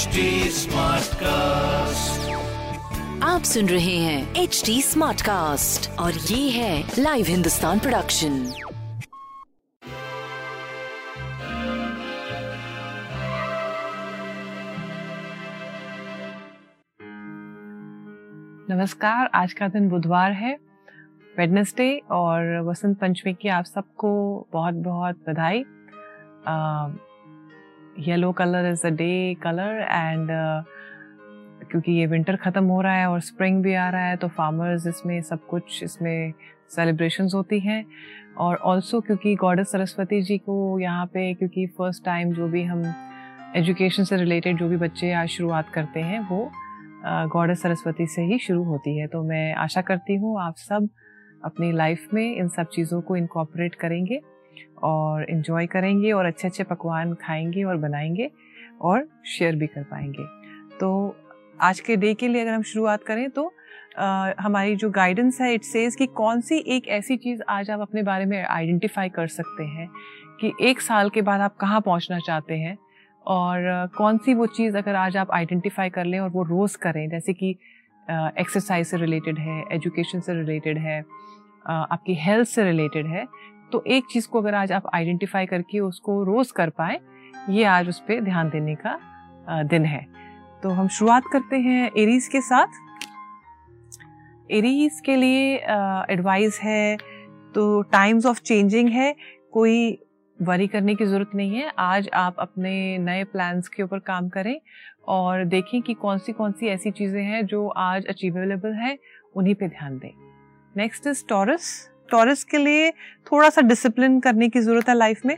HD Smartcast. आप सुन रहे हैं एच डी स्मार्ट कास्ट और ये है लाइव हिंदुस्तान प्रोडक्शन नमस्कार आज का दिन बुधवार है वेडनेसडे और वसंत पंचमी की आप सबको बहुत बहुत बधाई yellow colour is the day colour and क्योंकि ये विंटर ख़त्म हो रहा है और स्प्रिंग भी आ रहा है तो फार्मर्स इसमें सब कुछ इसमें सेलिब्रेशंस होती हैं। और ऑल्सो क्योंकि गॉडेस सरस्वती जी को यहाँ पे, क्योंकि फ़र्स्ट टाइम जो भी हम एजुकेशन से रिलेटेड जो भी बच्चे आज शुरुआत करते हैं, वो गॉडेस सरस्वती से ही शुरू होती है। तो मैं आशा करती हूँ आप सब अपनी लाइफ में इन सब चीज़ों को इनकॉपरेट करेंगे। और इन्जॉय करेंगे और अच्छे अच्छे पकवान खाएँगे और बनाएँगे और शेयर भी कर पाएँगे। तो आज के डे के लिए अगर हम शुरुआत करें तो आ, हमारी जो गाइडेंस है इट सेज कि कौन सी एक ऐसी चीज़ आज आप अपने बारे में आइडेंटिफाई कर सकते हैं कि एक साल के बाद आप कहाँ पहुँचना चाहते हैं और कौन सी वो चीज़ अगर आज आप आइडेंटिफाई कर लें और वो रोज़ करें जैसे कि एक्सरसाइज से रिलेटेड है एजुकेशन से रिलेटेड है आपकी हेल्थ से रिलेटेड है तो एक चीज़ को अगर आज आप आइडेंटिफाई करके उसको रोज़ कर पाए, ये आज उस पर ध्यान देने का दिन है। तो हम शुरुआत करते हैं एरीज के साथ। एरीज के लिए एडवाइस है तो टाइम्स ऑफ़ चेंजिंग है, कोई वरी करने की ज़रूरत नहीं है। आज आप अपने नए प्लान्स के ऊपर काम करें और देखें कि कौन सी कौन सी ऐसी चीज़ें हैं जो आज अचीवेबल है, उन्हीं पे ध्यान दें। नेक्स्ट इज़ टॉरस टॉरस के लिए थोड़ा सा डिसिप्लिन करने की ज़रूरत है लाइफ में।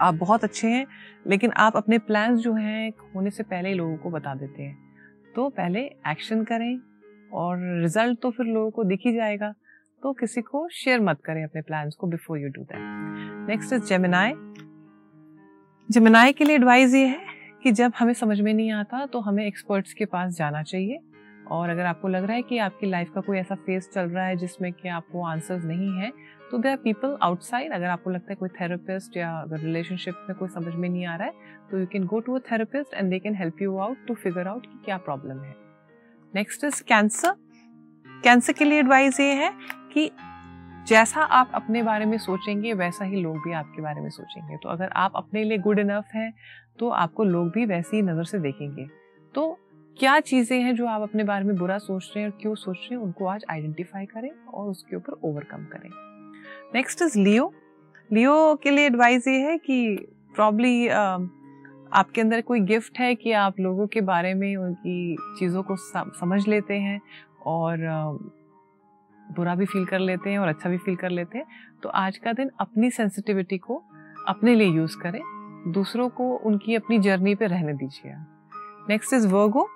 आप बहुत अच्छे हैं, लेकिन आप अपने प्लान्स जो हैं, होने से पहले ही लोगों को बता देते हैं। तो पहले एक्शन करें और रिज़ल्ट तो फिर लोगों को दिख ही जाएगा। तो किसी को शेयर मत करें अपने प्लान्स को before you do that next is Gemini Gemini के लिए एडवाइस ये है कि जब हमें समझ में नहीं आता तो हमें एक्सपर्ट्स के पास जाना चाहिए। और अगर आपको लग रहा है कि आपकी लाइफ का कोई ऐसा फेस चल रहा है जिसमें कि आपको आंसर्स नहीं है तो दे आर पीपल आउटसाइड अगर आपको लगता है कोई थेरेपिस्ट या अगर रिलेशनशिप में कोई समझ में नहीं आ रहा है तो you can go to a therapist and they can help you out to figure out कि क्या प्रॉब्लम है। नेक्स्ट इज़ कैंसर कैंसर के लिए एडवाइस ये है कि जैसा आप अपने बारे में सोचेंगे, वैसा ही लोग भी आपके बारे में सोचेंगे। तो अगर आप अपने लिए गुड इनफ हैं तो आपको लोग भी वैसी ही नज़र से देखेंगे। तो क्या चीज़ें हैं जो आप अपने बारे में बुरा सोच रहे हैं और क्यों सोच रहे हैं, उनको आज आइडेंटिफाई करें और उसके ऊपर ओवरकम करें। नेक्स्ट इज़ लियो लियो के लिए एडवाइस ये है कि प्रॉब्ली आपके अंदर कोई गिफ्ट है कि आप लोगों के बारे में उनकी चीज़ों को समझ लेते हैं और बुरा भी फील कर लेते हैं और अच्छा भी फील कर लेते हैं। तो आज का दिन अपनी सेंसिटिविटी को अपने लिए यूज़ करें। दूसरों को उनकी अपनी जर्नी पे रहने दीजिए नेक्स्ट इज़ वर्गो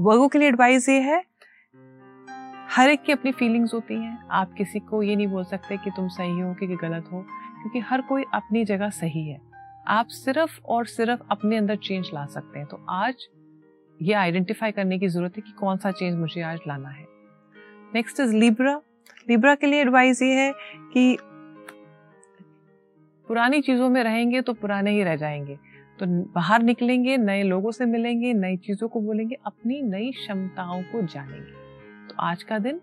वर्गो के लिए एडवाइस ये है, हर एक की अपनी फीलिंग्स होती हैं। आप किसी को ये नहीं बोल सकते कि तुम सही हो, कि गलत हो, क्योंकि हर कोई अपनी जगह सही है। आप सिर्फ़ और सिर्फ़ अपने अंदर चेंज ला सकते हैं। तो आज ये आइडेंटिफाई करने की ज़रूरत है कि कौन सा चेंज मुझे आज लाना है। नेक्स्ट इज़ लिब्रा लिब्रा के लिए एडवाइस ये है कि पुरानी चीज़ों में रहेंगे तो पुराने ही रह जाएँगे। तो बाहर निकलेंगे, नए लोगों से मिलेंगे, नई चीज़ों को बोलेंगे, अपनी नई क्षमताओं को जानेंगे। तो आज का दिन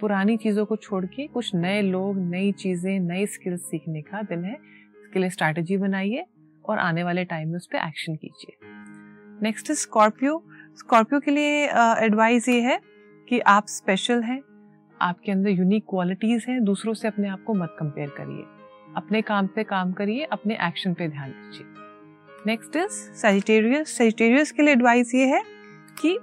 पुरानी चीज़ों को छोड़ के कुछ नए लोग, नई चीज़ें, नई स्किल्स सीखने का दिन है। इसके लिए स्ट्रैटेजी बनाइए और आने वाले टाइम में उस पर एक्शन कीजिए। नेक्स्ट इज़ स्कॉर्पियो स्कॉर्पियो के लिए एडवाइस ये है कि आप स्पेशल हैं, आपके अंदर यूनिक क्वालिटीज़ हैं, दूसरों से अपने आप को मत कंपेयर करिए। अपने काम पे काम करिए, अपने एक्शन पे ध्यान दीजिए। नेक्स्ट इज़ सेजिटेरियस सेजिटेरियस के लिए एडवाइस ये है कि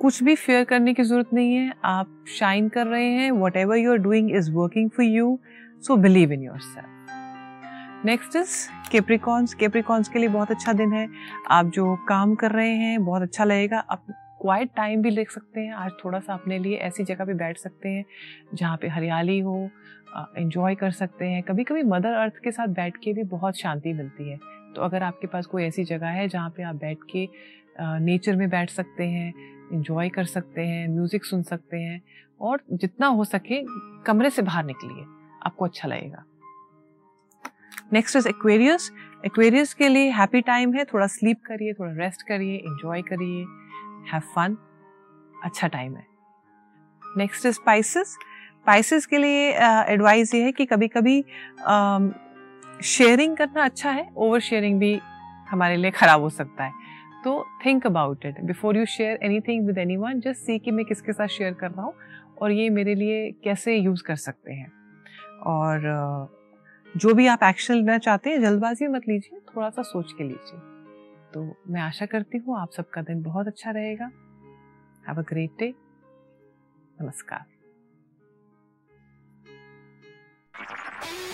कुछ भी फेयर करने की ज़रूरत नहीं है। आप शाइन कर रहे हैं। Whatever you are doing is working for you so believe in yourself next is Capricorns Capricorns के लिए बहुत अच्छा दिन है। आप जो काम कर रहे हैं, बहुत अच्छा लगेगा। आप क्वाइट टाइम भी ले सकते हैं। आज थोड़ा सा अपने लिए ऐसी जगह पे बैठ सकते हैं, जहाँ पे हरियाली हो इन्जॉय कर सकते हैं। कभी कभी मदर अर्थ के साथ बैठ के भी बहुत शांति मिलती है। तो अगर आपके पास कोई ऐसी जगह है जहाँ पे आप बैठ के नेचर में बैठ सकते हैं इंजॉय कर सकते हैं म्यूज़िक सुन सकते हैं और जितना हो सके कमरे से बाहर निकलिए आपको अच्छा लगेगा। नेक्स्ट इज़ एक्वेरियस एक्वेरियस के लिए हैप्पी टाइम है थोड़ा स्लीप करिए थोड़ा रेस्ट करिए इंजॉय करिए हैव फन अच्छा टाइम है। नेक्स्ट इज़ स्पाइसेस स्पाइसेस के लिए एडवाइस uh, ये है कि कभी कभी शेयरिंग करना अच्छा है ओवर शेयरिंग भी हमारे लिए खराब हो सकता है। तो think about it before you share anything with anyone just see कि मैं किसके साथ शेयर कर रहा हूँ और ये मेरे लिए कैसे यूज़ कर सकते हैं। और जो भी आप एक्शन लेना चाहते हैं, जल्दबाजी मत लीजिए थोड़ा सा सोच के लीजिए। तो मैं आशा करती हूँ आप सबका दिन बहुत अच्छा रहेगा। हैव अ ग्रेट डे नमस्कार।